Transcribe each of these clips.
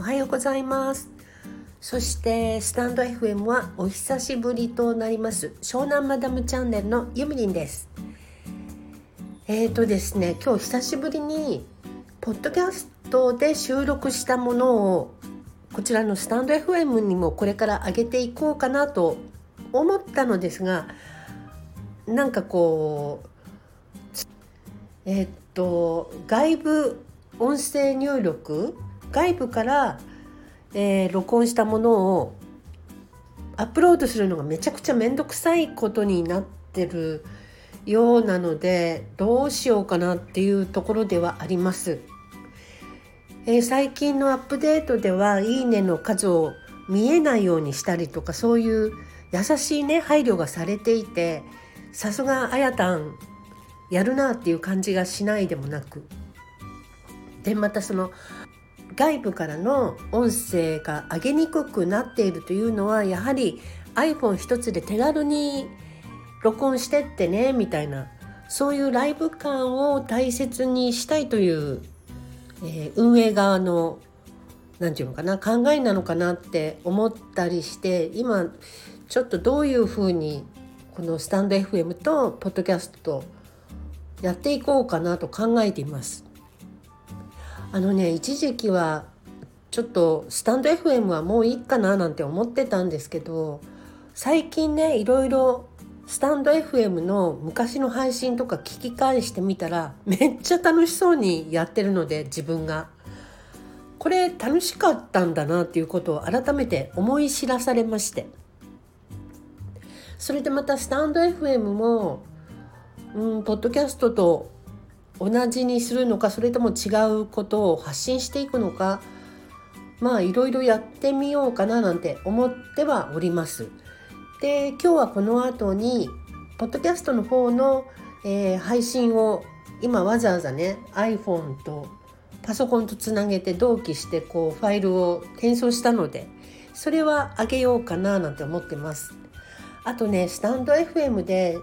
おはようございます。そしてスタンド FM はお久しぶりとなります湘南マダムチャンネルのゆみりんです。えーとですね今日久しぶりにポッドキャストで収録したものをこちらのスタンド FM にもこれから上げていこうかなと思ったのですがなんかこうえ、っと外部音声入力外部から、えー、録音したものをアップロードするのがめちゃくちゃ面倒くさいことになってるようなのでどうしようかなっていうところではあります。えー、最近のアップデートでは「いいね」の数を見えないようにしたりとかそういう優しいね配慮がされていてさすがあやたんやるなっていう感じがしないでもなくでまたその外部からの音声が上げにくくなっているというのはやはり iPhone 一つで手軽に録音してってねみたいなそういうライブ感を大切にしたいという、えー、運営側の何て言うのかな考えなのかなって思ったりして今ちょっとどういうふうにこのスタンド FM とポッドキャストやっていこうかなと考えています。あのね一時期はちょっとスタンド FM はもういいかななんて思ってたんですけど最近ねいろいろスタンド FM の昔の配信とか聞き返してみたらめっちゃ楽しそうにやってるので自分が。これ楽しかったんだなっていうことを改めて思い知らされまして。それでまたスタンド FM もうんポッドキャストと同じにするのかそれとも違うことを発信していくのかまあいろいろやってみようかななんて思ってはおります。で今日はこの後にポッドキャストの方の、えー、配信を今わざわざね iPhone とパソコンとつなげて同期してこうファイルを転送したのでそれはあげようかななんて思ってます。あとねスタンド FM で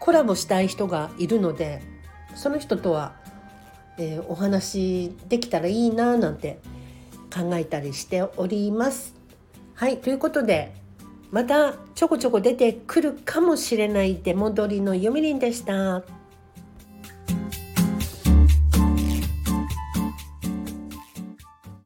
コラボしたい人がいるのでその人とは、えー、お話できたらいいななんて考えたりしております。はいということでまたちょこちょこ出てくるかもしれない出戻りのゆみりんでした。